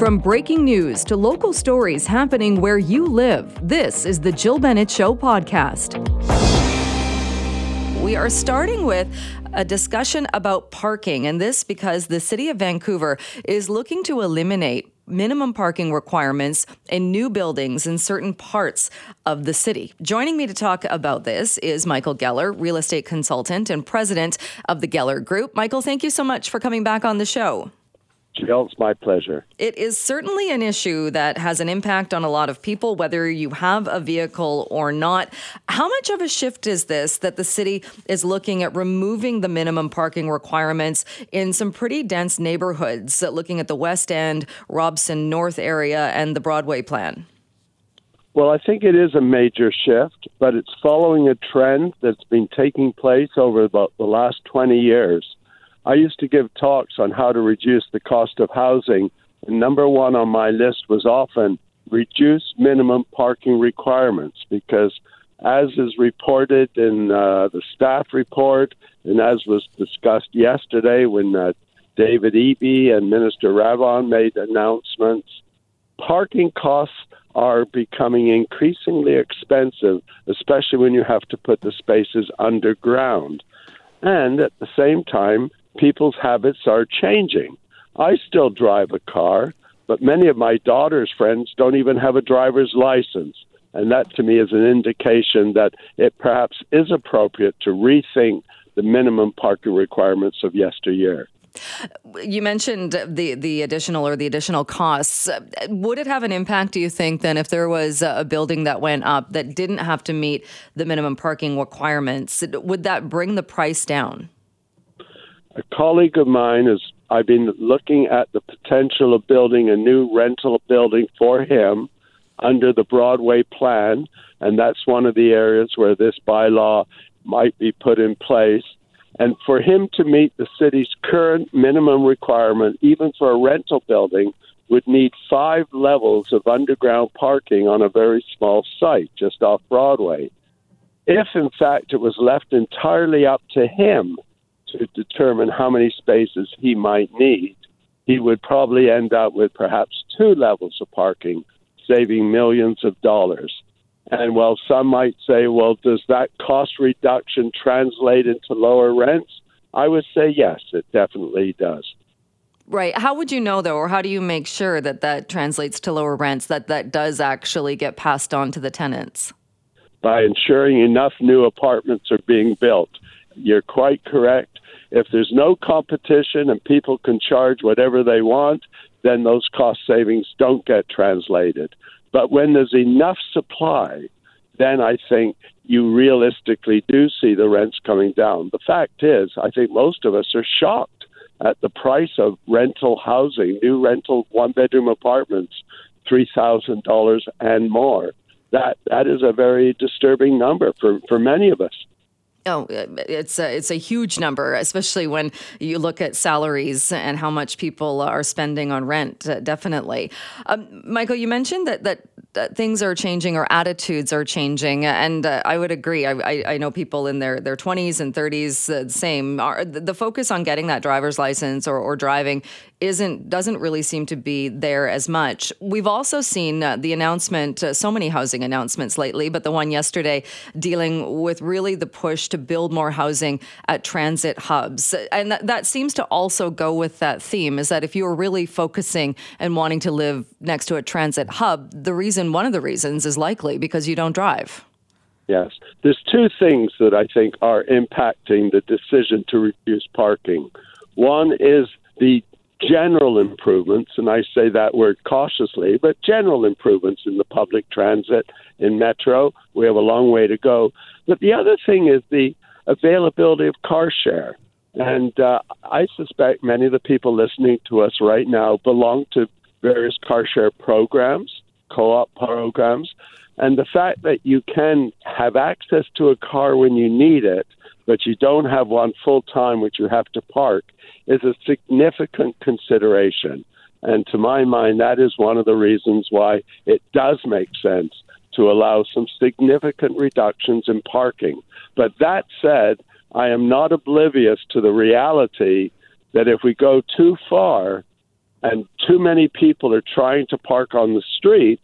From breaking news to local stories happening where you live, this is the Jill Bennett Show podcast. We are starting with a discussion about parking, and this because the City of Vancouver is looking to eliminate minimum parking requirements in new buildings in certain parts of the city. Joining me to talk about this is Michael Geller, real estate consultant and president of the Geller Group. Michael, thank you so much for coming back on the show. Jill, it's my pleasure. It is certainly an issue that has an impact on a lot of people, whether you have a vehicle or not. How much of a shift is this that the city is looking at removing the minimum parking requirements in some pretty dense neighborhoods, looking at the West End, Robson North area, and the Broadway plan? Well, I think it is a major shift, but it's following a trend that's been taking place over the last 20 years I used to give talks on how to reduce the cost of housing. And number one on my list was often reduce minimum parking requirements because, as is reported in uh, the staff report and as was discussed yesterday when uh, David Eby and Minister Ravon made announcements, parking costs are becoming increasingly expensive, especially when you have to put the spaces underground. And at the same time, people's habits are changing. I still drive a car, but many of my daughter's friends don't even have a driver's license. And that to me is an indication that it perhaps is appropriate to rethink the minimum parking requirements of yesteryear. You mentioned the the additional or the additional costs. Would it have an impact, do you think, then if there was a building that went up that didn't have to meet the minimum parking requirements? Would that bring the price down? A colleague of mine is I've been looking at the potential of building a new rental building for him under the Broadway plan, and that's one of the areas where this bylaw might be put in place. And for him to meet the city's current minimum requirement, even for a rental building, would need five levels of underground parking on a very small site just off Broadway. If, in fact, it was left entirely up to him to determine how many spaces he might need, he would probably end up with perhaps two levels of parking, saving millions of dollars. And while some might say, well, does that cost reduction translate into lower rents? I would say yes, it definitely does. Right. How would you know, though, or how do you make sure that that translates to lower rents, that that does actually get passed on to the tenants? By ensuring enough new apartments are being built. You're quite correct. If there's no competition and people can charge whatever they want, then those cost savings don't get translated. But when there's enough supply, then I think you realistically do see the rents coming down. The fact is, I think most of us are shocked at the price of rental housing, new rental one bedroom apartments, $3,000 and more. That that is a very disturbing number for, for many of us. Oh, it's a, it's a huge number, especially when you look at salaries and how much people are spending on rent. Uh, definitely, um, Michael. You mentioned that, that things are changing or attitudes are changing, and uh, I would agree. I, I, I, know people in their their twenties and thirties, uh, same. Are, the focus on getting that driver's license or, or driving isn't doesn't really seem to be there as much. We've also seen uh, the announcement, uh, so many housing announcements lately, but the one yesterday dealing with really the push to build more housing at transit hubs, and that, that seems to also go with that theme. Is that if you are really focusing and wanting to live next to a transit hub, the reason, one of the reasons, is likely because you don't drive. Yes. There's two things that I think are impacting the decision to reduce parking. One is the general improvements, and I say that word cautiously, but general improvements in the public transit, in metro. We have a long way to go. But the other thing is the availability of car share. And uh, I suspect many of the people listening to us right now belong to various car share programs, co op programs. And the fact that you can have access to a car when you need it, but you don't have one full time, which you have to park, is a significant consideration. And to my mind, that is one of the reasons why it does make sense to allow some significant reductions in parking. But that said, I am not oblivious to the reality that if we go too far, and too many people are trying to park on the streets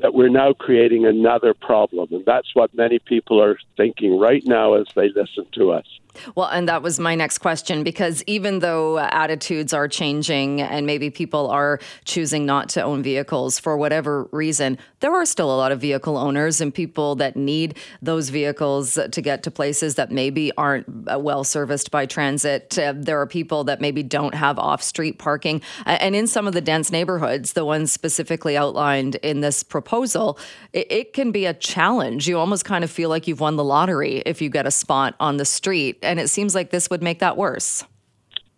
that we're now creating another problem. And that's what many people are thinking right now as they listen to us. Well, and that was my next question because even though attitudes are changing and maybe people are choosing not to own vehicles for whatever reason, there are still a lot of vehicle owners and people that need those vehicles to get to places that maybe aren't uh, well serviced by transit. Uh, there are people that maybe don't have off street parking. And in some of the dense neighborhoods, the ones specifically outlined in this proposal, it, it can be a challenge. You almost kind of feel like you've won the lottery if you get a spot on the street and it seems like this would make that worse.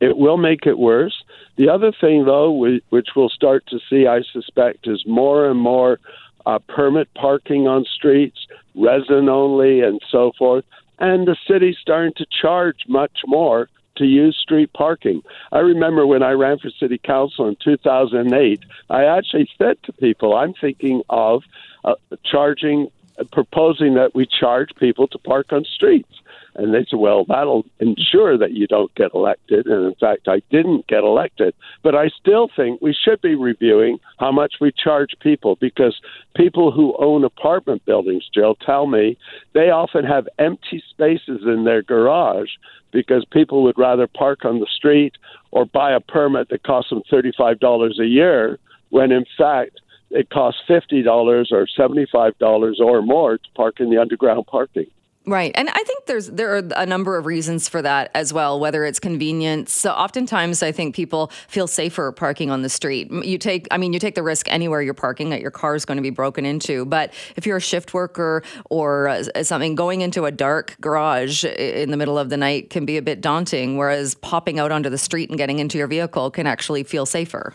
It will make it worse. The other thing, though, which we'll start to see, I suspect, is more and more uh, permit parking on streets, resident only, and so forth. And the city's starting to charge much more to use street parking. I remember when I ran for city council in 2008, I actually said to people, I'm thinking of uh, charging, proposing that we charge people to park on streets. And they said, well, that'll ensure that you don't get elected. And in fact, I didn't get elected. But I still think we should be reviewing how much we charge people because people who own apartment buildings, Jill, tell me they often have empty spaces in their garage because people would rather park on the street or buy a permit that costs them $35 a year when in fact it costs $50 or $75 or more to park in the underground parking. Right. And I think there's there are a number of reasons for that as well, whether it's convenience. So oftentimes I think people feel safer parking on the street. You take I mean you take the risk anywhere you're parking that your car is going to be broken into, but if you're a shift worker or uh, something going into a dark garage in the middle of the night can be a bit daunting whereas popping out onto the street and getting into your vehicle can actually feel safer.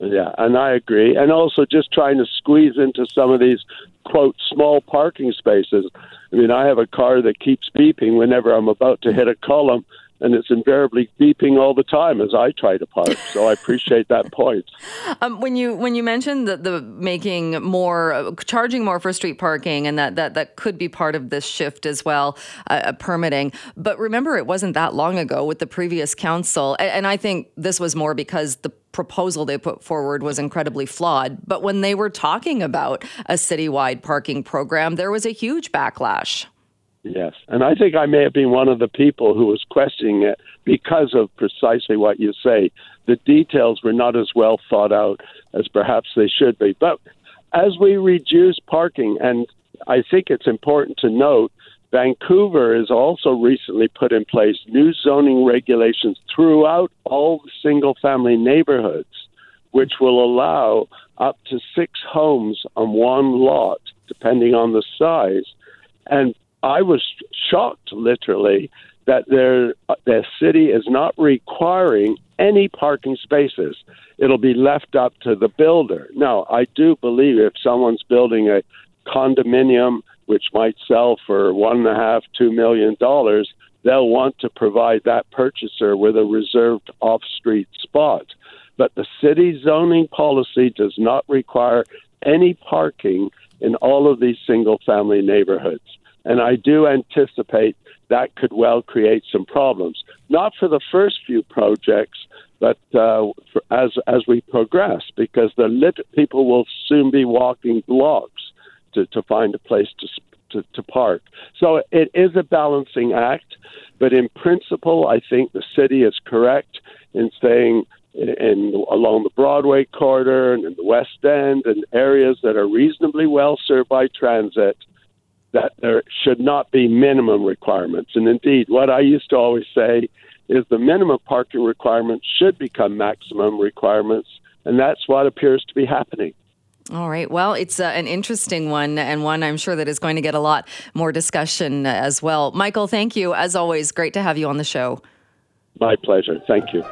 Yeah, and I agree. And also just trying to squeeze into some of these quote small parking spaces. I mean, I have a car that keeps beeping whenever I'm about to hit a column and it's invariably beeping all the time as I try to park. So I appreciate that point. Um, when you when you mentioned the, the making more uh, charging more for street parking and that that that could be part of this shift as well, uh, uh, permitting. But remember, it wasn't that long ago with the previous council, and, and I think this was more because the proposal they put forward was incredibly flawed. But when they were talking about a citywide parking program, there was a huge backlash. Yes. And I think I may have been one of the people who was questioning it because of precisely what you say. The details were not as well thought out as perhaps they should be. But as we reduce parking, and I think it's important to note, Vancouver has also recently put in place new zoning regulations throughout all the single family neighborhoods, which will allow up to six homes on one lot, depending on the size. And I was shocked, literally, that their uh, their city is not requiring any parking spaces. It'll be left up to the builder. Now, I do believe if someone's building a condominium which might sell for one and a half, two million dollars, they'll want to provide that purchaser with a reserved off-street spot. But the city zoning policy does not require any parking in all of these single-family neighborhoods. And I do anticipate that could well create some problems. Not for the first few projects, but uh, for, as as we progress, because the lit- people will soon be walking blocks to, to find a place to, to to park. So it is a balancing act, but in principle, I think the city is correct in saying in, along the Broadway corridor and in the West End and areas that are reasonably well served by transit that there should not be minimum requirements. And indeed, what I used to always say is the minimum parking requirements should become maximum requirements, and that's what appears to be happening. All right. Well, it's uh, an interesting one, and one I'm sure that is going to get a lot more discussion as well. Michael, thank you. As always, great to have you on the show. My pleasure. Thank you.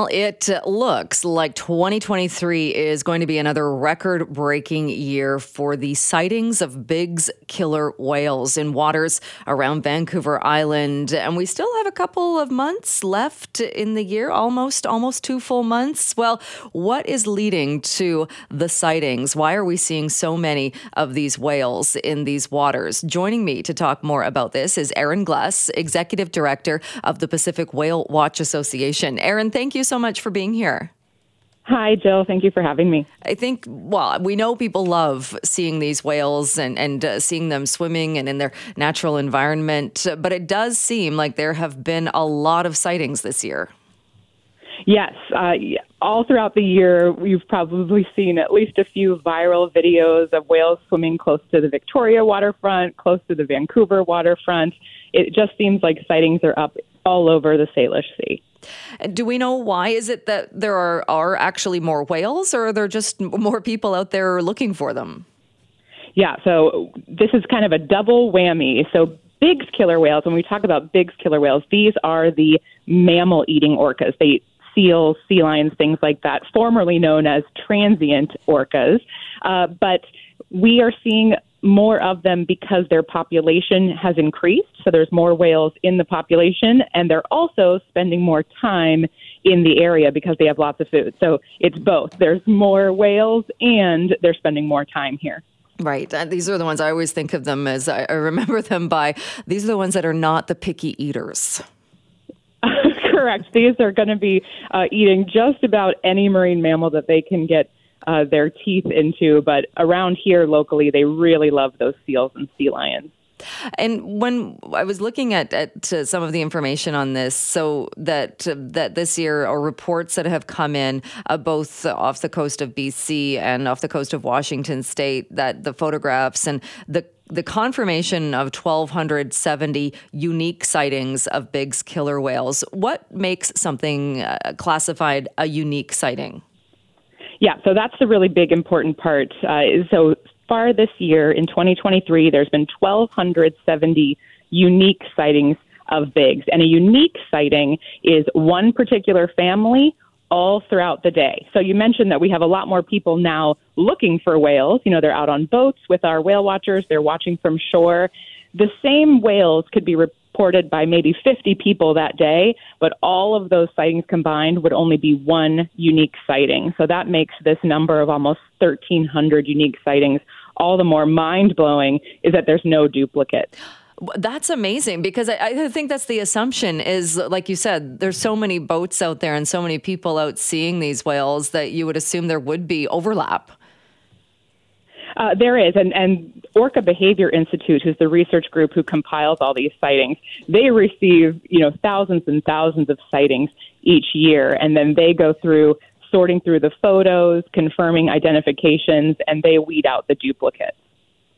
Well, it looks like 2023 is going to be another record breaking year for the sightings of Bigg's killer whales in waters around Vancouver Island. And we still have a couple of months left in the year, almost, almost two full months. Well, what is leading to the sightings? Why are we seeing so many of these whales in these waters? Joining me to talk more about this is Erin Gless, Executive Director of the Pacific Whale Watch Association. Erin, thank you so much for being here. Hi, Jill. Thank you for having me. I think, well, we know people love seeing these whales and, and uh, seeing them swimming and in their natural environment, but it does seem like there have been a lot of sightings this year. Yes. Uh, all throughout the year, you've probably seen at least a few viral videos of whales swimming close to the Victoria waterfront, close to the Vancouver waterfront. It just seems like sightings are up all over the Salish Sea. Do we know why? Is it that there are, are actually more whales, or are there just more people out there looking for them? Yeah, so this is kind of a double whammy. So, Bigg's killer whales, when we talk about Bigg's killer whales, these are the mammal eating orcas. They eat seals, sea lions, things like that, formerly known as transient orcas. Uh, but we are seeing more of them because their population has increased. So there's more whales in the population, and they're also spending more time in the area because they have lots of food. So it's both. There's more whales, and they're spending more time here. Right. And these are the ones I always think of them as I remember them by these are the ones that are not the picky eaters. Correct. These are going to be uh, eating just about any marine mammal that they can get uh, their teeth into. But around here locally, they really love those seals and sea lions. And when I was looking at, at uh, some of the information on this, so that uh, that this year, or reports that have come in, uh, both off the coast of BC and off the coast of Washington State, that the photographs and the the confirmation of 1,270 unique sightings of Bigg's killer whales. What makes something uh, classified a unique sighting? Yeah, so that's the really big important part. Uh, so far this year in 2023, there's been 1,270 unique sightings of Bigg's, and a unique sighting is one particular family all throughout the day. So you mentioned that we have a lot more people now looking for whales. You know, they're out on boats with our whale watchers, they're watching from shore. The same whales could be reported by maybe 50 people that day, but all of those sightings combined would only be one unique sighting. So that makes this number of almost 1,300 unique sightings all the more mind blowing is that there's no duplicate. That's amazing because I, I, think that's the assumption is like you said, there's so many boats out there and so many people out seeing these whales that you would assume there would be overlap. Uh, there is, and, and Orca Behavior Institute, who's the research group who compiles all these sightings, they receive you know thousands and thousands of sightings each year, and then they go through sorting through the photos, confirming identifications, and they weed out the duplicates.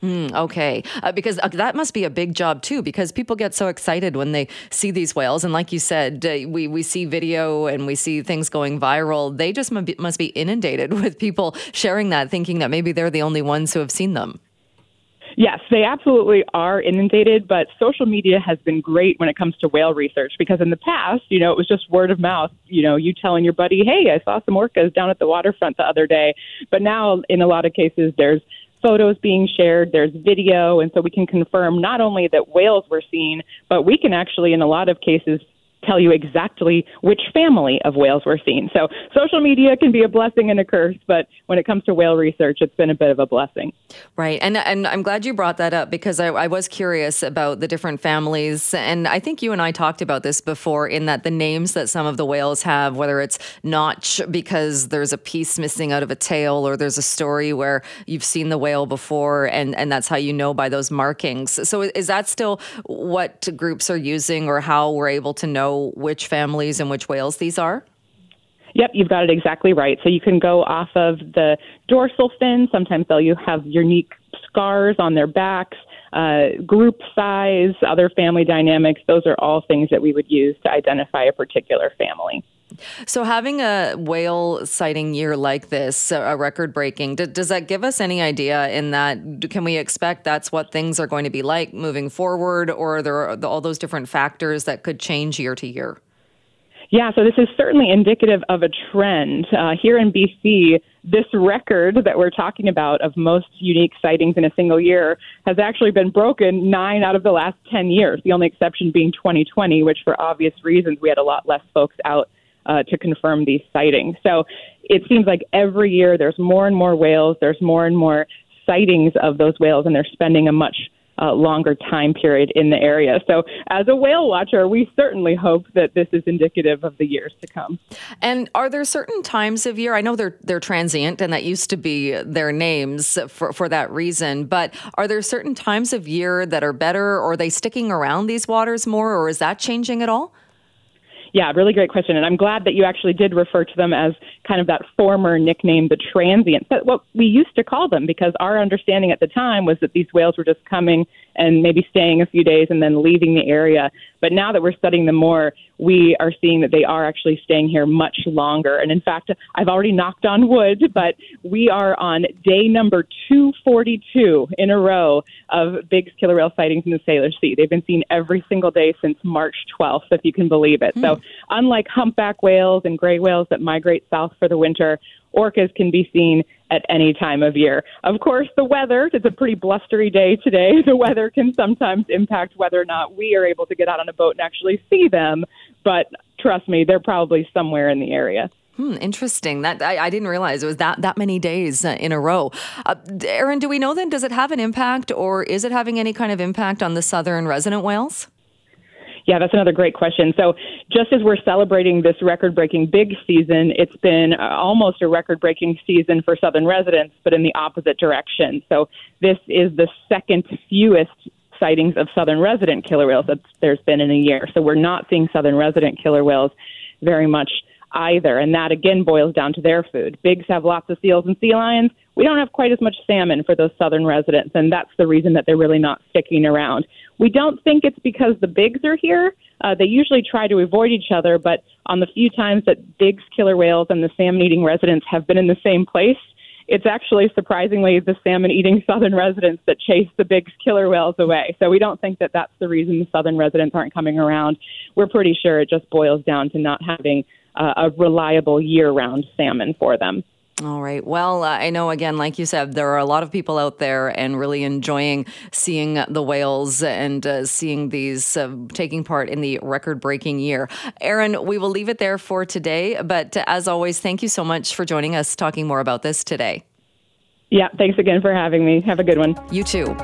Mm, okay, uh, because uh, that must be a big job too. Because people get so excited when they see these whales, and like you said, uh, we we see video and we see things going viral. They just be, must be inundated with people sharing that, thinking that maybe they're the only ones who have seen them. Yes, they absolutely are inundated, but social media has been great when it comes to whale research because in the past, you know, it was just word of mouth, you know, you telling your buddy, hey, I saw some orcas down at the waterfront the other day. But now, in a lot of cases, there's photos being shared, there's video, and so we can confirm not only that whales were seen, but we can actually, in a lot of cases, tell you exactly which family of whales we're seeing. So social media can be a blessing and a curse, but when it comes to whale research, it's been a bit of a blessing. Right. And, and I'm glad you brought that up because I, I was curious about the different families. And I think you and I talked about this before in that the names that some of the whales have, whether it's notch because there's a piece missing out of a tail or there's a story where you've seen the whale before and, and that's how you know by those markings. So is that still what groups are using or how we're able to know which families and which whales these are? Yep, you've got it exactly right. So you can go off of the dorsal fin. Sometimes they'll you have unique scars on their backs, uh, group size, other family dynamics. Those are all things that we would use to identify a particular family. So, having a whale sighting year like this, a record breaking, does that give us any idea in that? Can we expect that's what things are going to be like moving forward, or are there all those different factors that could change year to year? Yeah, so this is certainly indicative of a trend. Uh, here in BC, this record that we're talking about of most unique sightings in a single year has actually been broken nine out of the last 10 years, the only exception being 2020, which for obvious reasons we had a lot less folks out uh, to confirm these sightings. So it seems like every year there's more and more whales, there's more and more sightings of those whales, and they're spending a much uh, longer time period in the area. So, as a whale watcher, we certainly hope that this is indicative of the years to come. And are there certain times of year? I know they're they're transient, and that used to be their names for for that reason. But are there certain times of year that are better, or are they sticking around these waters more, or is that changing at all? Yeah, really great question. And I'm glad that you actually did refer to them as kind of that former nickname, the transient. But what we used to call them, because our understanding at the time was that these whales were just coming and maybe staying a few days and then leaving the area. But now that we're studying them more, we are seeing that they are actually staying here much longer. And in fact, I've already knocked on wood, but we are on day number 242 in a row of Bigg's killer whale sightings in the Salish Sea. They've been seen every single day since March 12th, if you can believe it. Mm. So, unlike humpback whales and gray whales that migrate south for the winter, orcas can be seen at any time of year. Of course, the weather, it's a pretty blustery day today. The weather can sometimes impact whether or not we are able to get out on a boat and actually see them. But trust me, they're probably somewhere in the area. Hmm, interesting. That I, I, didn't realize it was that that many days uh, in a row. Uh, Erin, do we know then? Does it have an impact, or is it having any kind of impact on the southern resident whales? Yeah, that's another great question. So, just as we're celebrating this record breaking big season, it's been uh, almost a record breaking season for Southern residents, but in the opposite direction. So, this is the second fewest sightings of Southern resident killer whales that there's been in a year. So, we're not seeing Southern resident killer whales very much either. And that again boils down to their food. Bigg's have lots of seals and sea lions. We don't have quite as much salmon for those southern residents, and that's the reason that they're really not sticking around. We don't think it's because the Bigg's are here. Uh, they usually try to avoid each other, but on the few times that Bigg's killer whales and the salmon eating residents have been in the same place, it's actually surprisingly the salmon eating southern residents that chase the big killer whales away. So we don't think that that's the reason the southern residents aren't coming around. We're pretty sure it just boils down to not having uh, a reliable year round salmon for them. All right. Well, uh, I know, again, like you said, there are a lot of people out there and really enjoying seeing the whales and uh, seeing these uh, taking part in the record breaking year. Erin, we will leave it there for today. But as always, thank you so much for joining us talking more about this today. Yeah. Thanks again for having me. Have a good one. You too.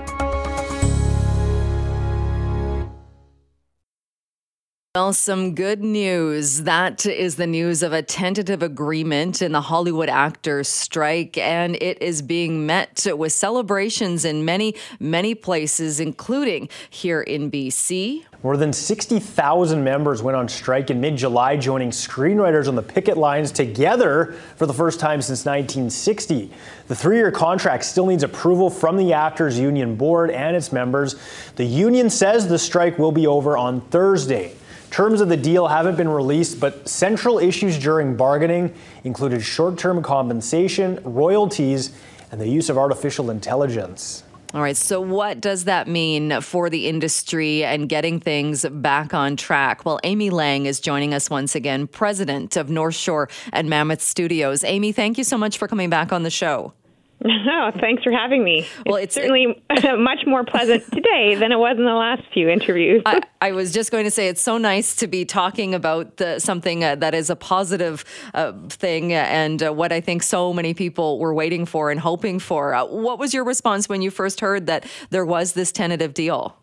Well, some good news. That is the news of a tentative agreement in the Hollywood actors strike, and it is being met with celebrations in many, many places, including here in BC. More than 60,000 members went on strike in mid July, joining screenwriters on the picket lines together for the first time since 1960. The three year contract still needs approval from the Actors Union Board and its members. The union says the strike will be over on Thursday. Terms of the deal haven't been released, but central issues during bargaining included short term compensation, royalties, and the use of artificial intelligence. All right. So, what does that mean for the industry and getting things back on track? Well, Amy Lang is joining us once again, president of North Shore and Mammoth Studios. Amy, thank you so much for coming back on the show. Oh, thanks for having me. Well, it's, it's certainly it, much more pleasant today than it was in the last few interviews. I, I, was just going to say it's so nice to be talking about the, something uh, that is a positive uh, thing and uh, what I think so many people were waiting for and hoping for. Uh, what was your response when you first heard that there was this tentative deal?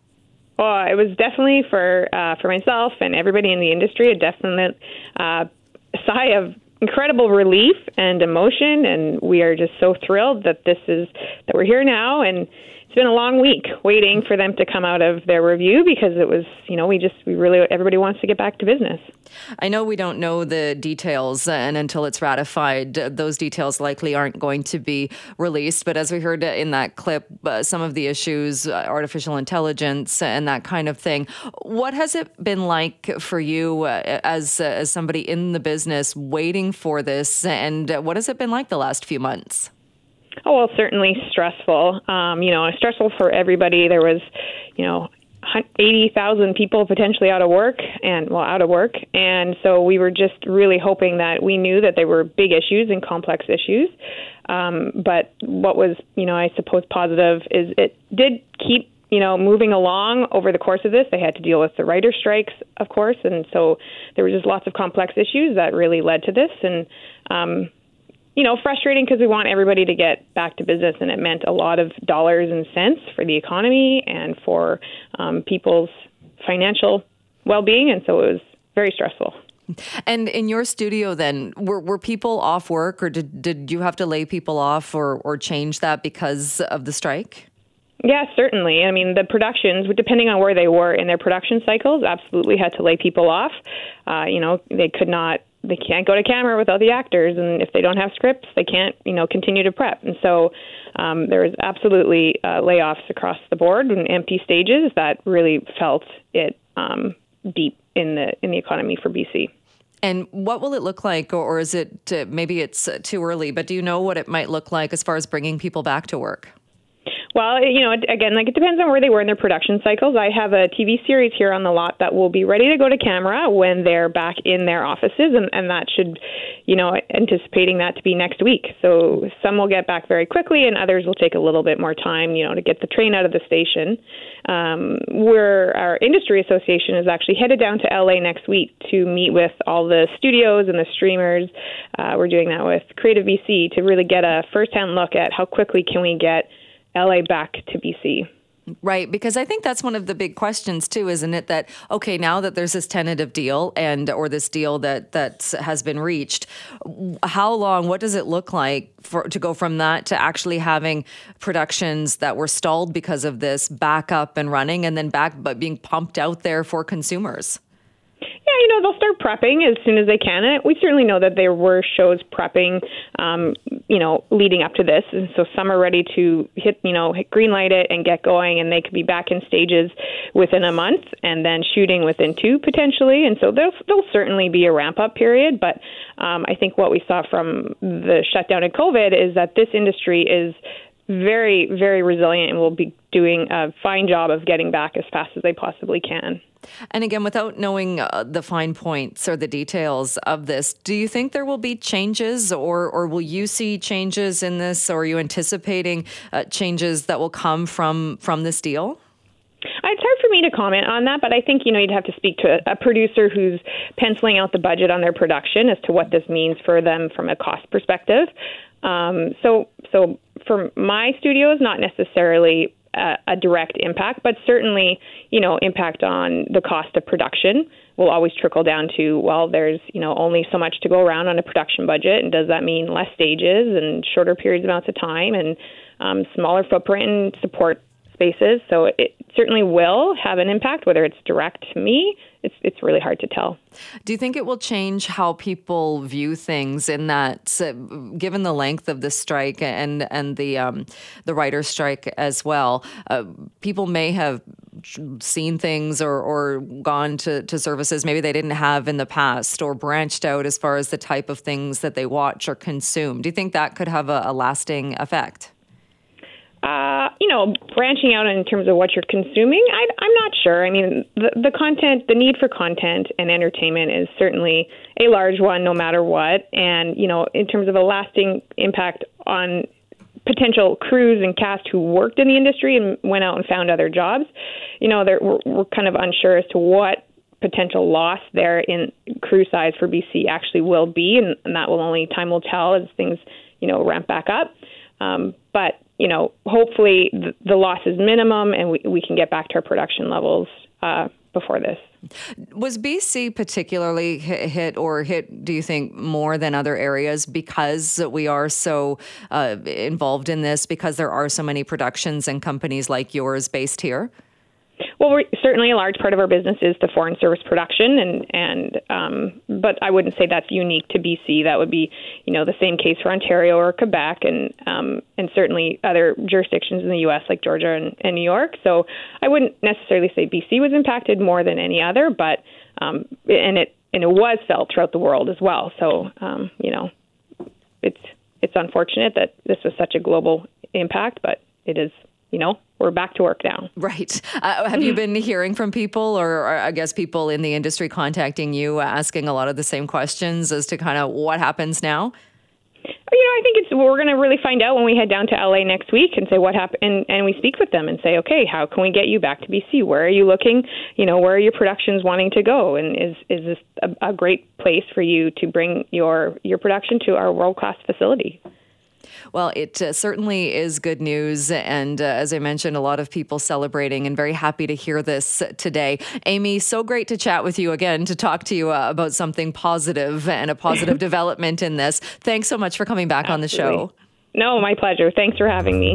Well, it was definitely for uh, for myself and everybody in the industry a definite uh, sigh of incredible relief and emotion and we are just so thrilled that this is that we're here now and been a long week waiting for them to come out of their review because it was, you know, we just, we really, everybody wants to get back to business. I know we don't know the details, and until it's ratified, those details likely aren't going to be released. But as we heard in that clip, uh, some of the issues, uh, artificial intelligence, and that kind of thing. What has it been like for you uh, as, uh, as somebody in the business waiting for this? And what has it been like the last few months? Oh well, certainly stressful. Um, you know, stressful for everybody. There was, you know, 80,000 people potentially out of work and well out of work. And so we were just really hoping that we knew that there were big issues and complex issues. Um, but what was you know I suppose positive is it did keep you know moving along over the course of this. They had to deal with the writer strikes of course. And so there were just lots of complex issues that really led to this. And um, you know, frustrating because we want everybody to get back to business, and it meant a lot of dollars and cents for the economy and for um, people's financial well-being, and so it was very stressful. And in your studio, then, were, were people off work, or did, did you have to lay people off or, or change that because of the strike? Yeah, certainly. I mean, the productions, depending on where they were in their production cycles, absolutely had to lay people off. Uh, you know, they could not they can't go to camera without the actors, and if they don't have scripts, they can't you know continue to prep. And so um, there was absolutely uh, layoffs across the board and empty stages that really felt it um, deep in the in the economy for BC. And what will it look like, or is it uh, maybe it's uh, too early? But do you know what it might look like as far as bringing people back to work? Well, you know, again, like it depends on where they were in their production cycles. I have a TV series here on the lot that will be ready to go to camera when they're back in their offices, and, and that should, you know, anticipating that to be next week. So some will get back very quickly, and others will take a little bit more time, you know, to get the train out of the station. Um, where our industry association is actually headed down to LA next week to meet with all the studios and the streamers. Uh, we're doing that with Creative BC to really get a firsthand look at how quickly can we get LA back to BC. Right, because I think that's one of the big questions too, isn't it? That okay, now that there's this tentative deal and or this deal that that has been reached, how long? What does it look like for to go from that to actually having productions that were stalled because of this back up and running, and then back but being pumped out there for consumers? They'll start prepping as soon as they can. And we certainly know that there were shows prepping, um, you know, leading up to this. And so some are ready to hit, you know, hit green light it and get going, and they could be back in stages within a month and then shooting within two potentially. And so there'll, there'll certainly be a ramp up period. But um, I think what we saw from the shutdown in COVID is that this industry is very, very resilient and will be doing a fine job of getting back as fast as they possibly can. And again, without knowing uh, the fine points or the details of this, do you think there will be changes, or or will you see changes in this, or are you anticipating uh, changes that will come from from this deal? It's hard for me to comment on that, but I think you know you'd have to speak to a, a producer who's penciling out the budget on their production as to what this means for them from a cost perspective. Um, so, so for my studio studios, not necessarily a, a direct impact, but certainly, you know, impact on the cost of production will always trickle down to well, there's you know only so much to go around on a production budget, and does that mean less stages and shorter periods amounts of time and um, smaller footprint and support spaces? So it certainly will have an impact, whether it's direct to me it's it's really hard to tell. Do you think it will change how people view things in that, given the length of the strike and and the um, the writer's strike as well, uh, people may have seen things or, or gone to, to services maybe they didn't have in the past or branched out as far as the type of things that they watch or consume. Do you think that could have a, a lasting effect? Uh, you know, branching out in terms of what you're consuming, I, I'm not sure. I mean, the, the content, the need for content and entertainment is certainly a large one, no matter what. And you know, in terms of a lasting impact on potential crews and cast who worked in the industry and went out and found other jobs, you know, we're, we're kind of unsure as to what potential loss there in crew size for BC actually will be, and, and that will only time will tell as things, you know, ramp back up. Um, but you know, hopefully the, the loss is minimum and we, we can get back to our production levels uh, before this. Was BC particularly hit, or hit, do you think, more than other areas because we are so uh, involved in this, because there are so many productions and companies like yours based here? Well, certainly a large part of our business is the foreign service production, and and um, but I wouldn't say that's unique to BC. That would be, you know, the same case for Ontario or Quebec, and um, and certainly other jurisdictions in the U.S. like Georgia and, and New York. So I wouldn't necessarily say BC was impacted more than any other, but um, and it and it was felt throughout the world as well. So um, you know, it's it's unfortunate that this was such a global impact, but it is you know, we're back to work now. Right. Uh, have you been hearing from people, or, or, I guess people in the industry contacting you, asking a lot of the same questions as to kind of what happens now? You know, I think it's we're going to really find out when we head down to LA next week and say what happened, and, and we speak with them and say, okay, how can we get you back to BC? Where are you looking? You know, where are your productions wanting to go? And is is this a, a great place for you to bring your your production to our world class facility? Well, it uh, certainly is good news. And uh, as I mentioned, a lot of people celebrating and very happy to hear this today. Amy, so great to chat with you again, to talk to you uh, about something positive and a positive development in this. Thanks so much for coming back Absolutely. on the show. No, my pleasure. Thanks for having me.